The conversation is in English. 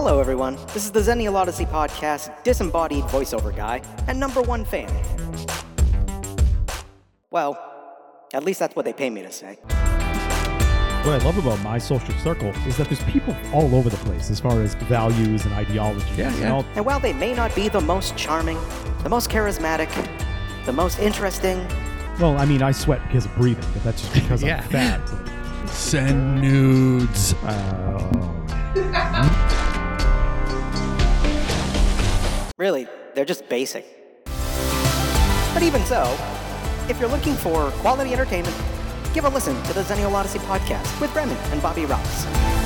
Hello, everyone. This is the Xennial Odyssey podcast, disembodied voiceover guy, and number one fan. Well, at least that's what they pay me to say. What I love about my social circle is that there's people all over the place as far as values and ideologies. Yeah, and yeah. all- And while they may not be the most charming, the most charismatic, the most interesting, well, I mean, I sweat because of breathing, but that's just because Yeah. I'm fat. Send nudes. Uh, really, they're just basic. But even so, if you're looking for quality entertainment, give a listen to the Xennial Odyssey podcast with Bremen and Bobby Ross.